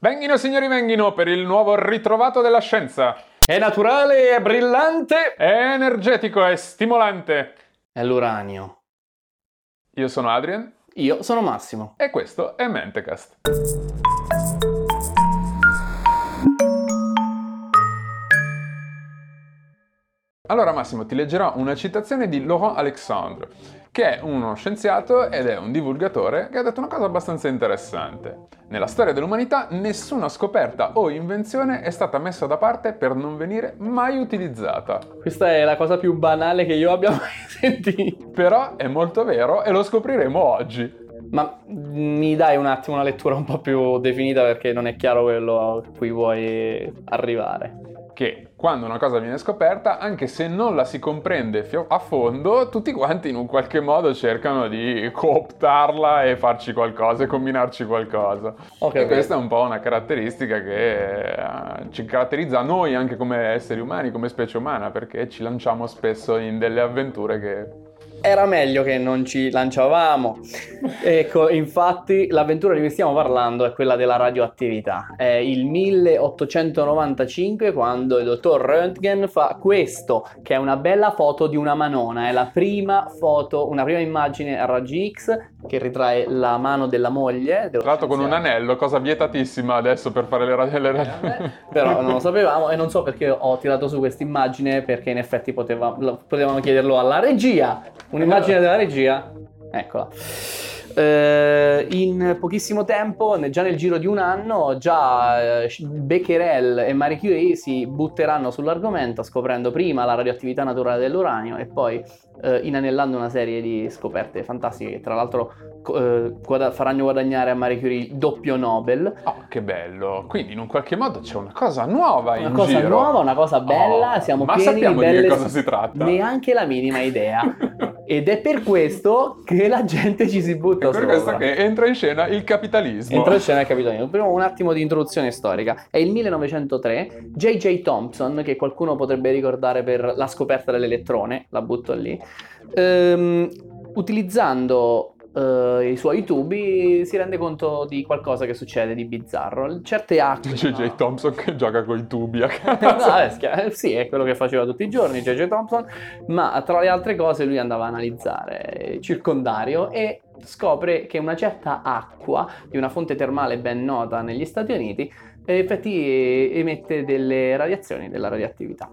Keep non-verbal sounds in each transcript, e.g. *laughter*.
Venghino signori venghino per il nuovo ritrovato della scienza. È naturale, è brillante. È energetico, è stimolante. È l'uranio. Io sono Adrian. Io sono Massimo. E questo è Mentecast. Allora Massimo ti leggerò una citazione di Laurent Alexandre, che è uno scienziato ed è un divulgatore che ha detto una cosa abbastanza interessante. Nella storia dell'umanità nessuna scoperta o invenzione è stata messa da parte per non venire mai utilizzata. Questa è la cosa più banale che io abbia *laughs* mai sentito. Però è molto vero e lo scopriremo oggi. Ma mi dai un attimo una lettura un po' più definita perché non è chiaro quello a cui vuoi arrivare che quando una cosa viene scoperta, anche se non la si comprende a fondo, tutti quanti in un qualche modo cercano di cooptarla e farci qualcosa e combinarci qualcosa. Okay, e questa è un po' una caratteristica che eh, ci caratterizza noi anche come esseri umani, come specie umana, perché ci lanciamo spesso in delle avventure che era meglio che non ci lanciavamo. ecco, infatti l'avventura di cui stiamo parlando è quella della radioattività. È il 1895 quando il dottor Röntgen fa questo, che è una bella foto di una manona. È la prima foto, una prima immagine a raggi X che ritrae la mano della moglie. Tra l'altro con un anello, cosa vietatissima adesso per fare le radio. Però non lo sapevamo e non so perché ho tirato su questa immagine perché in effetti poteva, potevano chiederlo alla regia Un'immagine della regia, eccola. Uh, in pochissimo tempo, già nel giro di un anno, già uh, Becquerel e Marie Curie si butteranno sull'argomento scoprendo prima la radioattività naturale dell'uranio e poi uh, inanellando una serie di scoperte fantastiche che tra l'altro guada- faranno guadagnare a Marie Curie il doppio Nobel. Oh, che bello! Quindi in un qualche modo c'è una cosa nuova una in cosa giro. nuova, una cosa bella, oh, siamo ma pieni di belle... di cosa si tratta? Neanche la minima idea. *laughs* Ed è per questo che la gente ci si butta è per questo che entra in scena il capitalismo. Entra in scena il capitalismo. Prima un attimo di introduzione storica. È il 1903, J.J. Thompson, che qualcuno potrebbe ricordare per la scoperta dell'elettrone, la butto lì, ehm, utilizzando uh, i suoi tubi si rende conto di qualcosa che succede di bizzarro. Certe acque... J.J. No. Thompson che gioca con i tubi a *laughs* casa. no, è, sì, è quello che faceva tutti i giorni J.J. Thompson, ma tra le altre cose lui andava a analizzare il circondario e scopre che una certa acqua di una fonte termale ben nota negli Stati Uniti effetti emette delle radiazioni, della radioattività.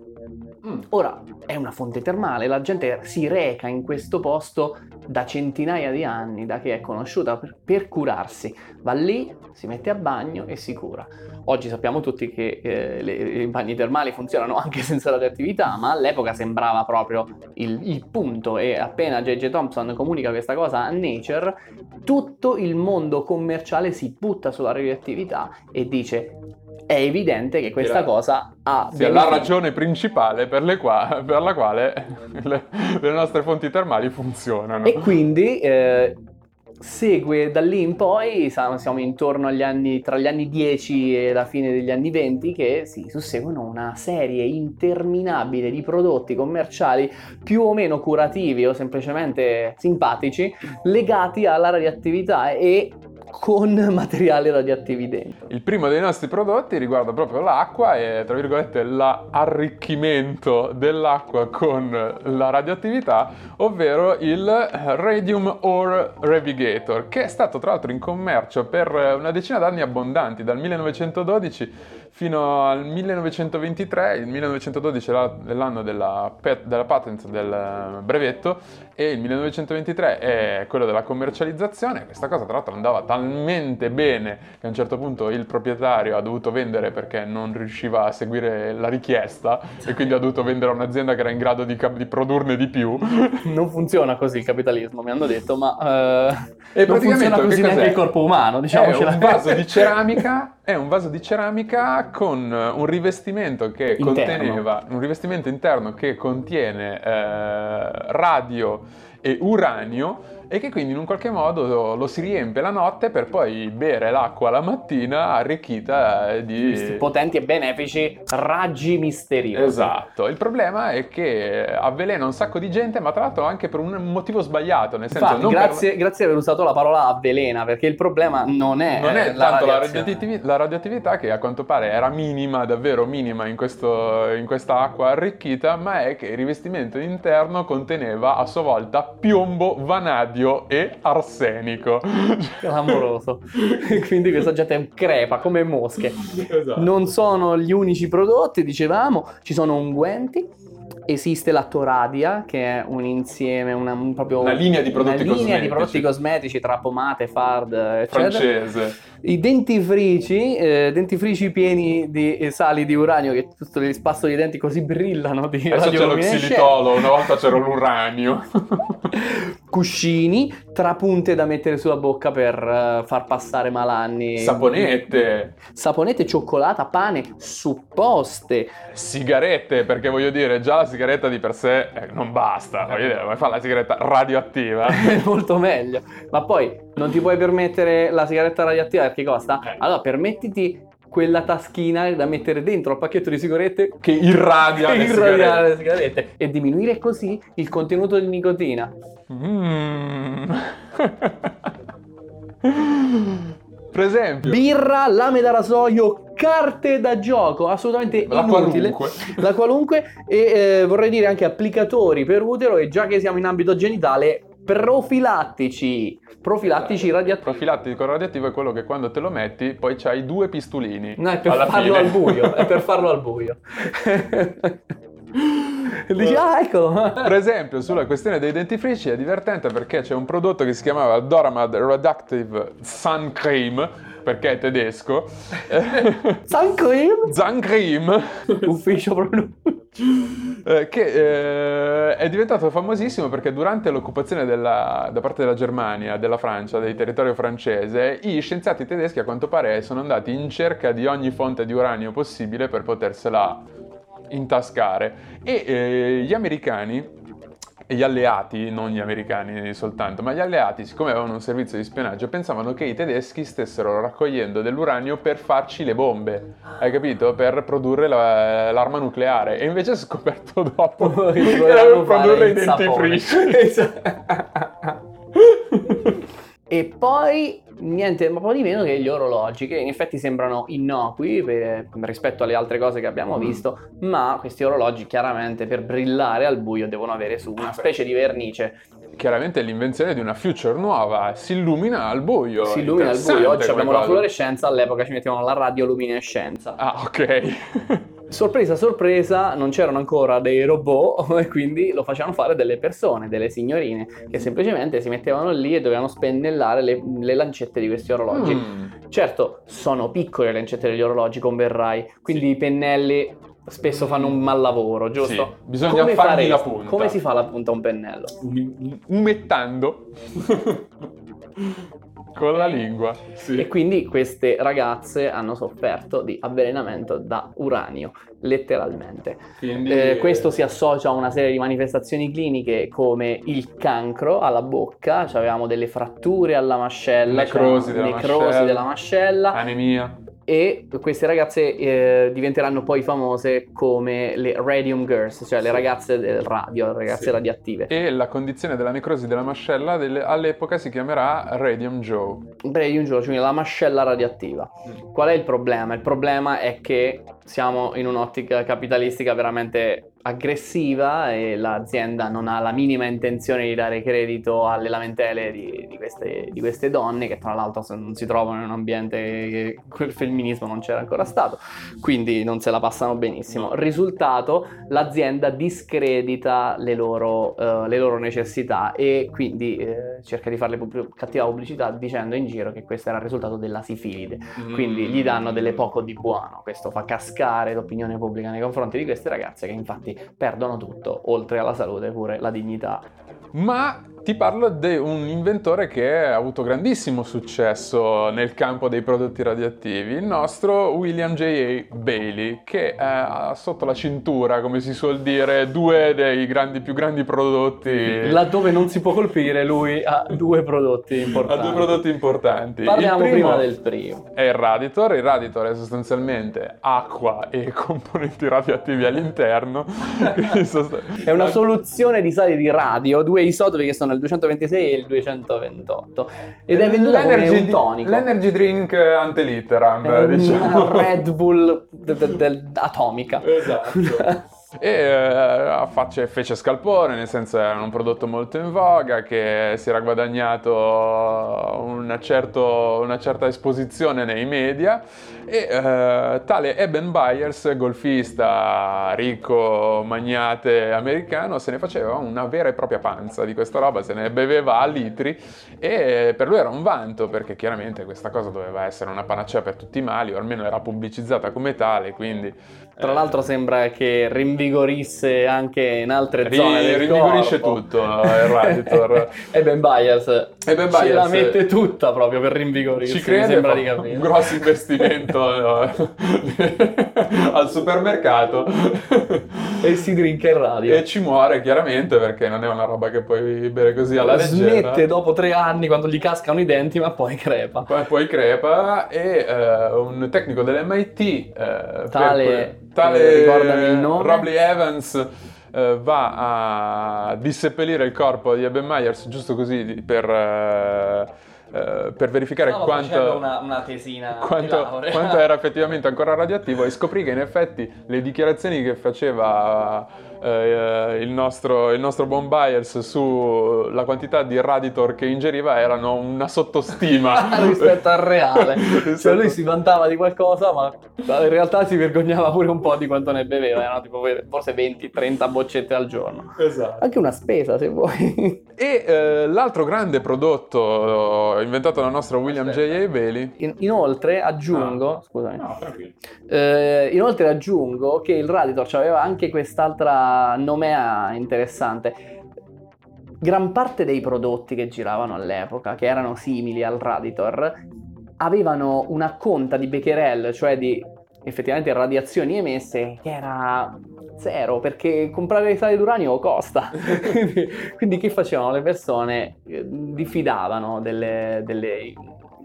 Mm. Ora è una fonte termale, la gente si reca in questo posto da centinaia di anni, da che è conosciuta per, per curarsi. Va lì, si mette a bagno e si cura. Oggi sappiamo tutti che eh, le, i bagni termali funzionano anche *laughs* senza radioattività, ma all'epoca sembrava proprio il, il punto e appena J.J. Thompson comunica questa cosa a Nature, tutto il mondo commerciale si butta sulla radioattività e dice è evidente che questa Era, cosa ha... Sia la ragione principale per, qua, per la quale *laughs* le, le, nostre fonti termali funzionano. E quindi... Eh, segue da lì in poi, siamo intorno agli anni, tra gli anni 10 e la fine degli anni 20, che si susseguono una serie interminabile di prodotti commerciali più o meno curativi o semplicemente simpatici legati alla radioattività e con materiali radioattivi dentro. Il primo dei nostri prodotti riguarda proprio l'acqua e, tra virgolette, l'arricchimento dell'acqua con la radioattività, ovvero il Radium Ore Revigator, che è stato tra l'altro in commercio per una decina d'anni abbondanti, dal 1912 fino al 1923, il 1912 era l'anno della, della patent del brevetto e il 1923 è quello della commercializzazione. Questa cosa tra l'altro andava talmente bene che a un certo punto il proprietario ha dovuto vendere perché non riusciva a seguire la richiesta e quindi ha dovuto vendere a un'azienda che era in grado di, di produrne di più. *laughs* Non funziona così il capitalismo, mi hanno detto, ma uh, e non funziona così neanche il corpo umano, diciamo. È un vaso di ceramica, è un vaso di ceramica con un rivestimento che interno. conteneva un rivestimento interno che contiene eh, radio e uranio e che quindi in un qualche modo lo si riempie la notte per poi bere l'acqua la mattina arricchita di... Questi potenti e benefici raggi misteriosi. Esatto, il problema è che avvelena un sacco di gente, ma tra l'altro anche per un motivo sbagliato, nel senso Infatti, non grazie, per... grazie di aver usato la parola avvelena, perché il problema non è, non è la tanto radioattivi- la radioattività che a quanto pare era minima, davvero minima in, questo, in questa acqua arricchita, ma è che il rivestimento interno conteneva a sua volta piombo, vanadio e arsenico. Clamoroso. *laughs* Quindi questa gente crepa come mosche. Esatto. Non sono gli unici prodotti, dicevamo, ci sono unguenti. Esiste la Toradia, che è un insieme, una, un proprio, Una linea di prodotti una linea cosmetici. di prodotti cosmetici tra pomate, fard, eccetera. Francese. I dentifrici, eh, dentifrici pieni di eh, sali di uranio che tutto il spasso dei denti così brillano di Adesso c'è lo xilitolo, una volta c'era l'uranio. *laughs* Cuscini, trapunte da mettere sulla bocca per eh, far passare malanni. Saponette, Saponette, cioccolata, pane, supposte. sigarette, perché voglio dire, già la sigaretta di per sé eh, non basta, voglio dire, vuoi fare la sigaretta radioattiva? È *laughs* molto meglio. Ma poi non ti puoi permettere la sigaretta radioattiva perché costa? Eh. Allora permettiti quella taschina da mettere dentro al pacchetto di sigarette Che irradia *laughs* le irradiare sigarette. le sigarette e diminuire così il contenuto di nicotina. Mm. *laughs* per esempio, Birra, lame da rasoio, carte da gioco, assolutamente la inutile. qualunque. *laughs* La qualunque e eh, vorrei dire anche applicatori per utero e già che siamo in ambito genitale profilattici, profilattici radioattivi. Profilattico radioattivo è quello che quando te lo metti poi c'hai due pistolini. No, è per farlo fine. al buio, è per *laughs* farlo al buio. *laughs* Dici, ah, eccolo. Per esempio, sulla questione dei dentifrici è divertente perché c'è un prodotto che si chiamava Doramad Reductive Sun Cream, perché è tedesco. Sun cream? *laughs* Sun Cream, Ufficio pronuncia. *laughs* eh, che eh, è diventato famosissimo perché durante l'occupazione della- da parte della Germania, della Francia, del territorio francese, gli scienziati tedeschi a quanto pare sono andati in cerca di ogni fonte di uranio possibile per potersela intascare. E eh, gli americani e gli alleati, non gli americani soltanto, ma gli alleati, siccome avevano un servizio di spionaggio, pensavano che i tedeschi stessero raccogliendo dell'uranio per farci le bombe, hai capito? Per produrre la- l'arma nucleare. E invece è scoperto dopo che fare produrre i dentifrici. *laughs* *laughs* E poi niente, ma poi di meno che gli orologi, che in effetti sembrano innocui per- rispetto alle altre cose che abbiamo Mm. visto, ma questi orologi chiaramente per brillare al buio devono avere su una Ah, specie di vernice. Chiaramente è l'invenzione di una future nuova, si illumina al buio. Si illumina al buio, oggi abbiamo la cosa. fluorescenza, all'epoca ci mettevano la radioluminescenza. Ah, ok. *laughs* Sorpresa, sorpresa, non c'erano ancora dei robot *laughs* e quindi lo facevano fare delle persone, delle signorine, che semplicemente si mettevano lì e dovevano spennellare le, le lancette di questi orologi. Mm. Certo, sono piccole le lancette degli orologi, converrai, quindi Sì. i pennelli spesso fanno un mal lavoro, giusto? Sì, bisogna fargli faresti? la punta. Come si fa la punta a un pennello? Um- umettando *laughs* con la lingua. E Sì. quindi queste ragazze hanno sofferto di avvelenamento da uranio, letteralmente. Quindi, Eh, questo si associa a una serie di manifestazioni cliniche come il cancro alla bocca, cioè avevamo delle fratture alla mascella, Necrosi cioè della necrosi mascella. della mascella anemia. E queste ragazze eh, diventeranno poi famose come le radium girls, cioè le Sì. ragazze del radio, le ragazze Sì. radioattive. E la condizione della necrosi della mascella delle- all'epoca si chiamerà Radium Joe. Radium girls, quindi la mascella radioattiva. Mm. Qual è il problema? Il problema è che siamo in un'ottica capitalistica veramente aggressiva e l'azienda non ha la minima intenzione di dare credito alle lamentele di, di queste, di queste donne che tra l'altro non si trovano in un ambiente che quel femminismo non c'era ancora stato, quindi non se la passano benissimo. Risultato, l'azienda discredita le loro, eh, le loro necessità e quindi eh, cerca di farle pub- cattiva pubblicità dicendo in giro che questo era il risultato della sifilide. Quindi gli danno delle poco di buono. Questo fa cascare l'opinione pubblica nei confronti di queste ragazze che infatti perdono tutto, oltre alla salute pure la dignità. Ma ti parlo di un inventore che ha avuto grandissimo successo nel campo dei prodotti radioattivi, il nostro William J.A. Bailey, che ha sotto la cintura, come si suol dire, due dei grandi, più grandi prodotti. Laddove non si può colpire, lui ha due prodotti importanti. Ha due prodotti importanti. Parliamo prima del primo. È il Raditor. Il Raditor è sostanzialmente acqua e *laughs* componenti radioattivi all'interno. *laughs* è una soluzione di sali di radio, due isotopi che sono il 226 e il 228 ed è venduta come un tonico. L'energy drink ante litteram, diciamo. Red Bull de- de- de- atomica. Esatto. *laughs* e eh, face, fece scalpore, nel senso era un prodotto molto in voga che si era guadagnato una, certo, una certa esposizione nei media. E eh, tale Eben Byers, golfista ricco, magnate americano, se ne faceva una vera e propria panza di questa roba, se ne beveva a litri. E per lui era un vanto perché chiaramente questa cosa doveva essere una panacea per tutti i mali o almeno era pubblicizzata come tale, quindi tra l'altro sembra che rinvigorisse anche in altre Ri- zone del rinvigorisce corpo. tutto il Raditor. *laughs* e Ben Bias e ben ce la mette tutta proprio per rinvigorirsi, Ci crede. Un grosso investimento no, *laughs* al supermercato. e si drinka in radio. E ci muore chiaramente perché non è una roba che puoi bere così alla leggera. Smette dopo tre anni quando gli cascano i denti ma poi crepa. Poi, poi crepa e uh, un tecnico dell'MIT uh, tale tale. Robley Evans eh, va a disseppellire il corpo di Eben Myers giusto così per, eh, eh, per verificare Stavo quanto, una, una tesina quanto, quanto era *laughs* effettivamente ancora radioattivo e scoprì che in effetti le dichiarazioni che faceva eh, il, nostro, il nostro buon Byers sulla quantità di Raditor che ingeriva erano una sottostima *laughs* rispetto al reale. *laughs* cioè lui si vantava di qualcosa, ma in realtà si vergognava pure un po' di quanto ne beveva. Erano tipo forse 20-30 boccette al giorno. Esatto. Anche una spesa se vuoi. *laughs* E eh, l'altro grande prodotto inventato dal nostro William J.A. Bailey. In, inoltre aggiungo, no. scusami. No. Eh, inoltre aggiungo che il Raditor aveva anche quest'altra nomea interessante. Gran parte dei prodotti che giravano all'epoca, che erano simili al Raditor, avevano una conta di becquerel, cioè di effettivamente radiazioni emesse, che era zero, perché comprare le sale d'uranio costa. *laughs* quindi, quindi, che facevano le persone? Diffidavano delle, delle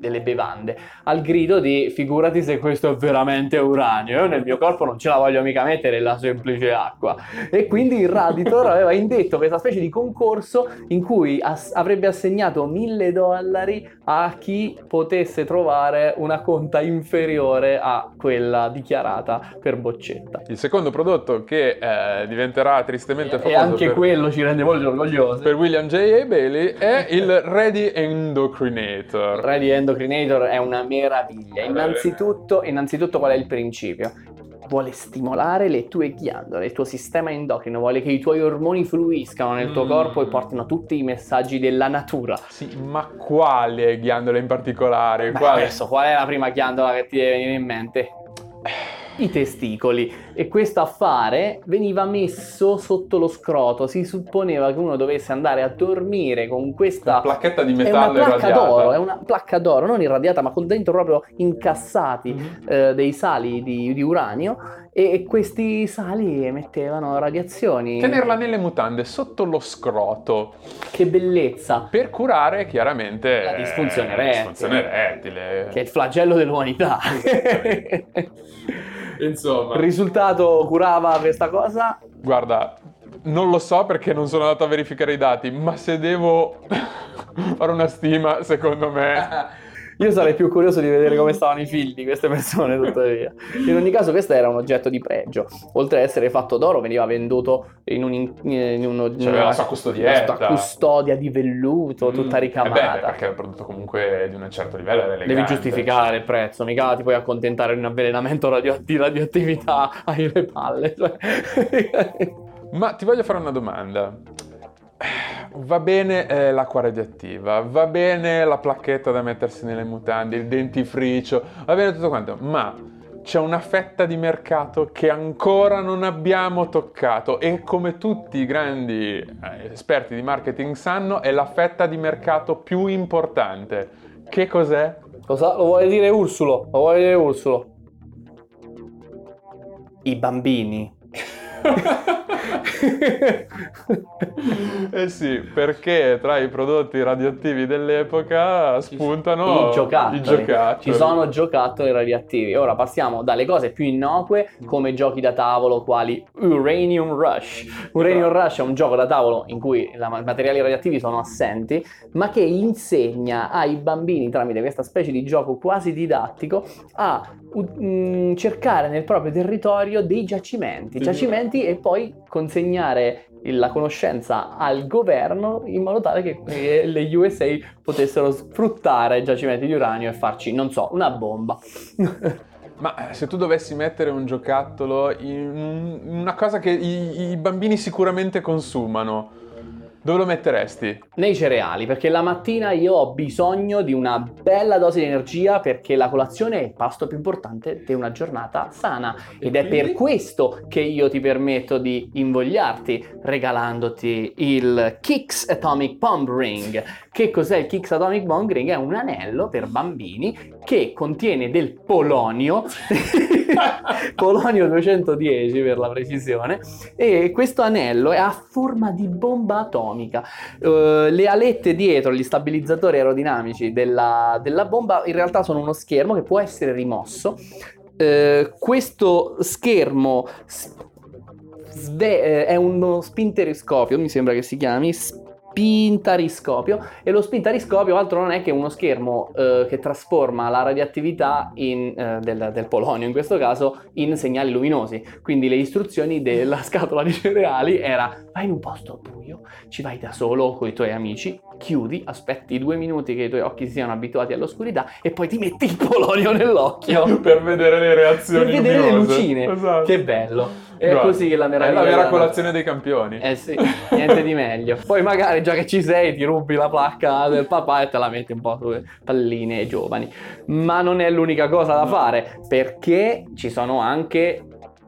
delle bevande al grido di figurati se questo è veramente uranio io nel mio corpo non ce la voglio mica mettere la semplice acqua. E quindi il Raditor *laughs* aveva indetto questa specie di concorso in cui ass- avrebbe assegnato mille dollari a chi potesse trovare una conta inferiore a quella dichiarata per boccetta. Il secondo prodotto che eh, diventerà tristemente famoso e anche per, quello ci rende molto orgogliosi. per William J.A. Bailey è il Ready Endocrinator. Ready Endocrinator Endocrinator è una meraviglia. Innanzitutto, innanzitutto qual è il principio? Vuole stimolare le tue ghiandole, il tuo sistema endocrino, vuole che i tuoi ormoni fluiscano nel tuo Mm. corpo e portino tutti i messaggi della natura. Sì, ma quale ghiandola in particolare? Beh, Quale? adesso, qual è la prima ghiandola che ti deve venire in mente? I testicoli. E questo affare veniva messo sotto lo scroto. Si supponeva che uno dovesse andare a dormire con questa Una placchetta di È una metallo placca irradiata. d'oro, è una placca d'oro, non irradiata, ma con dentro proprio incassati Mhm. eh, dei sali di, di uranio e questi sali emettevano radiazioni. Tenerla nelle mutande sotto lo scroto Che bellezza! per curare chiaramente La disfunzione eh, erettile. disfunzione erettile. Che è il flagello dell'umanità. *laughs* Insomma, il risultato curava questa cosa? guarda, non lo so perché non sono andato a verificare i dati, ma se devo *laughs* fare una stima, secondo me *laughs* Io sarei più curioso di vedere come stavano i figli di queste persone, tuttavia. In ogni caso, questo era un oggetto di pregio. Oltre ad essere fatto d'oro, veniva venduto in, un, in uno, in C'aveva la sua custodietta. una custodia di velluto, tutta Mm, ricamata. eh beh, perché è un prodotto comunque di un certo livello, era Devi elegante. giustificare il prezzo, mica ti puoi accontentare di un avvelenamento radio- di radioattività *laughs* alle palle. cioè. Ma ti voglio fare una domanda. Va bene eh, l'acqua radioattiva, va bene la placchetta da mettersi nelle mutande, il dentifricio, va bene tutto quanto, ma c'è una fetta di mercato che ancora non abbiamo toccato e come tutti i grandi eh, esperti di marketing sanno è la fetta di mercato più importante. Che cos'è? Cosa lo vuole dire Ursulo? Lo vuole dire Ursulo? I bambini. *laughs* *laughs* eh sì, perché tra i prodotti radioattivi dell'epoca spuntano I giocattoli. i giocattoli. Ci sono giocattoli radioattivi. Ora passiamo dalle cose più innocue come giochi da tavolo quali Uranium Rush. Uranium Rush è un gioco da tavolo in cui i materiali radioattivi sono assenti, ma che insegna ai bambini tramite questa specie di gioco quasi didattico a mm, cercare nel proprio territorio dei giacimenti, giacimenti e poi consegnare la conoscenza al governo in modo tale che le USA potessero sfruttare giacimenti di uranio e farci, non so, una bomba. *laughs* Ma eh, se tu dovessi mettere un giocattolo in una cosa che i, i bambini sicuramente consumano, dove lo metteresti? Nei cereali, perché la mattina io ho bisogno di una bella dose di energia perché la colazione è il pasto più importante di una giornata sana ed è per questo che io ti permetto di invogliarti regalandoti il Kix Atomic Bomb Ring. Che cos'è il Kix Atomic Bomb Ring? È un anello per bambini che contiene del polonio, *laughs* *laughs* polonio 210 per la precisione, e questo anello è a forma di bomba atomica. Eh, le alette dietro, gli stabilizzatori aerodinamici della, della bomba, in realtà sono uno schermo che può essere rimosso. Eh, questo schermo s- sve- eh, è uno spinteriscopio, mi sembra che si chiami. Spintariscopio. E lo spintariscopio altro non è che uno schermo eh, che trasforma la radioattività in, eh, del, del polonio in questo caso in segnali luminosi. Quindi le istruzioni della *laughs* scatola di cereali era vai in un posto buio ci vai da solo con i tuoi amici chiudi aspetti due minuti che i tuoi occhi siano abituati all'oscurità e poi ti metti il polonio nell'occhio. *laughs* Per vedere le reazioni per vedere le luminose. lucine. Esatto. che bello è Guarda, così che la È meraviglia la vera colazione dei campioni. eh sì, niente di meglio. Poi magari già che ci sei ti rubi la placca del papà e te la metti un po' sulle palline giovani. Ma non è l'unica cosa da fare perché ci sono anche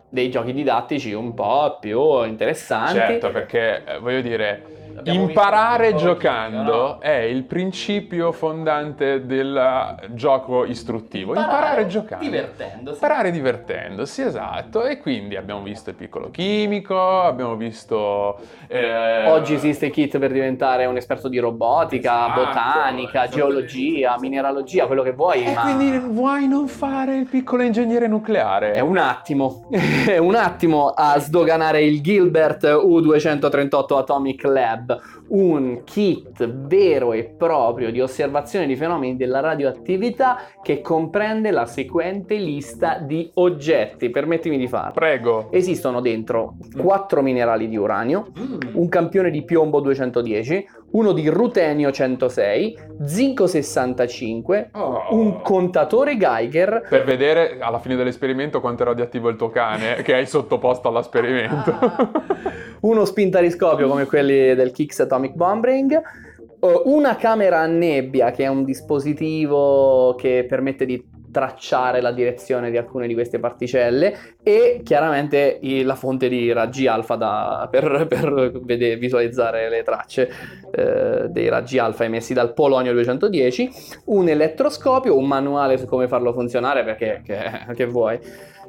dei giochi didattici un po' più interessanti. Certo, perché eh, voglio dire, imparare giocando no? è il principio fondante del gioco istruttivo. Imparare, giocando. Divertendosi. Imparare divertendosi, esatto. E quindi abbiamo visto il piccolo chimico, abbiamo visto... eh, Oggi esiste il kit per diventare un esperto di robotica, Esatto, botanica, esatto. geologia, mineralogia, quello che vuoi. E ma... quindi vuoi non fare il piccolo ingegnere nucleare? È un attimo, *laughs* è un attimo a sdoganare il Gilbert U238 Atomic Lab, the un kit vero e proprio di osservazione di fenomeni della radioattività che comprende la seguente lista di oggetti. Permettimi di farlo. Prego. Esistono dentro quattro minerali di uranio, un campione di piombo 210, uno di rutenio 106, zinco 65, Oh. un contatore Geiger Per vedere alla fine dell'esperimento quanto è radioattivo il tuo cane, che hai sottoposto all'esperimento. *laughs* uno spintariscopio come quelli del Kix Atomic Bomb Ring, eh, una camera a nebbia che è un dispositivo che permette di tracciare la direzione di alcune di queste particelle e chiaramente la fonte di raggi alfa da- per, per vede- visualizzare le tracce eh, dei raggi alfa emessi dal polonio 210 un elettroscopio un manuale su come farlo funzionare perché che, che vuoi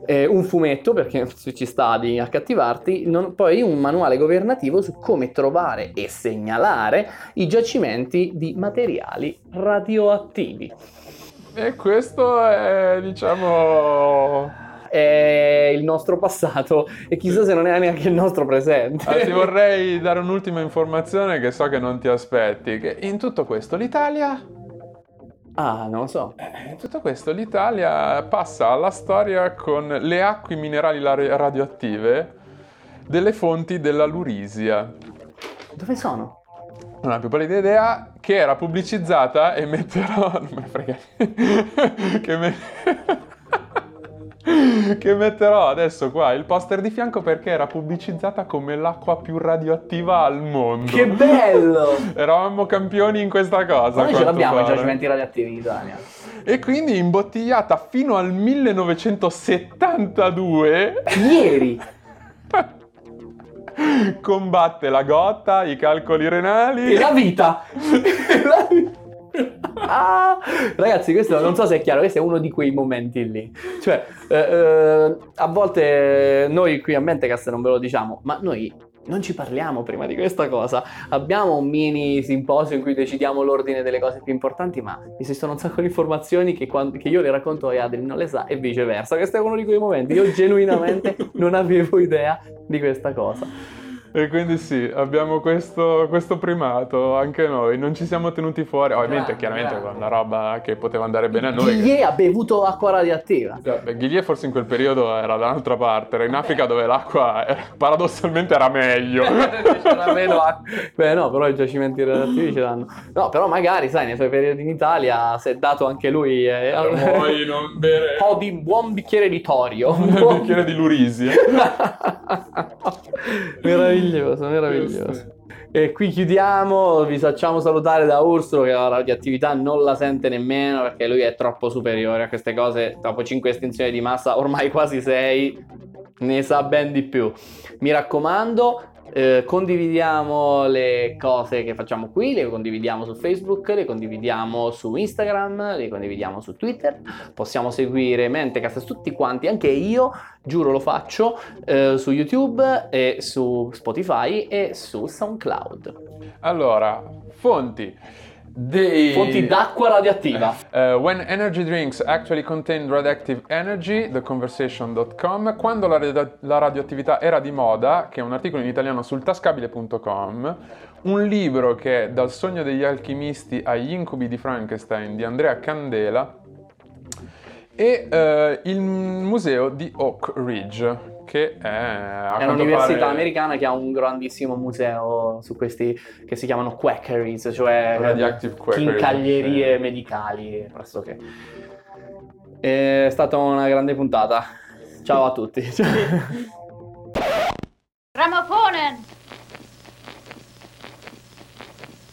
eh, un fumetto perché ci sta di accattivarti, non- poi un manuale governativo su come trovare e segnalare i giacimenti di materiali radioattivi. E questo è, diciamo... È il nostro passato e chissà se non è neanche il nostro presente. Ah, ti *laughs* vorrei dare un'ultima informazione che so che non ti aspetti. Che in tutto questo l'Italia... Ah, non lo so. In tutto questo l'Italia passa alla storia con le acque minerali radioattive delle fonti della Lurisia. Dove sono? Non ho più pallida idea che era pubblicizzata e metterò... *laughs* Non me ne frega *laughs* che, me- *laughs* che metterò adesso qua il poster di fianco perché era pubblicizzata come l'acqua più radioattiva al mondo. Che bello! Eravamo campioni in questa cosa. Ma noi ce l'abbiamo i giacimenti radioattivi in Italia. e quindi imbottigliata fino al 1972 Ieri! Combatte la gotta, i calcoli renali E la vita! *laughs* La vita. Ah, ragazzi, questo non so se è chiaro, questo è uno di quei momenti lì. Cioè, eh, eh, a volte noi qui a Mentecast non ve lo diciamo, ma noi non ci parliamo prima di questa cosa. Abbiamo un mini simposio in cui decidiamo l'ordine delle cose più importanti, ma esistono un sacco di informazioni che, quando- che io le racconto e Adri non le sa e viceversa. Questo è uno di quei momenti. Io genuinamente *laughs* non avevo idea di questa cosa. E quindi sì, abbiamo questo, questo primato anche noi, non ci siamo tenuti fuori, ovviamente Grande, chiaramente grande. una roba che poteva andare bene a noi. Ghiglie ha bevuto acqua radioattiva. Beh, Ghiglie forse in quel periodo era da un'altra parte, era in Africa dove l'acqua era- paradossalmente era meglio. *laughs* C'era meno acqua. Beh, no, però i giacimenti radioattivi ce l'hanno. No, però magari, sai, nei suoi periodi in Italia si è dato anche lui eh, Vuoi non bere un po' di buon bicchiere di torio. un bicchiere di Lurisia? *laughs* *laughs* meraviglioso, meraviglioso. E qui chiudiamo, vi facciamo salutare da Ursulo che la radioattività non la sente nemmeno perché lui è troppo superiore a queste cose. Dopo 5 estinzioni di massa, ormai quasi 6, ne sa ben di più. Mi raccomando, eh, condividiamo le cose che facciamo qui, le condividiamo su Facebook, le condividiamo su Instagram, le condividiamo su Twitter. Possiamo seguire Mentecast tutti quanti, anche io, giuro lo faccio, eh, su YouTube e su Spotify e su SoundCloud. Allora, fonti dei... Fonti d'acqua radioattiva. Uh, when energy drinks actually contain radioactive energy, theconversation.com. Quando la, radio- la radioattività era di moda, che è un articolo in italiano sul tascabile.com. Un libro che è Dal sogno degli alchimisti agli incubi di Frankenstein di Andrea Candela. E eh, il museo di Oak Ridge, che è... a È quanto un'università pare- americana che ha un grandissimo museo su questi che si chiamano quackeries, cioè Radioactive quackeries, chincaglierie sì. medicali, pressoché. È stata una grande puntata. Ciao a tutti. *laughs*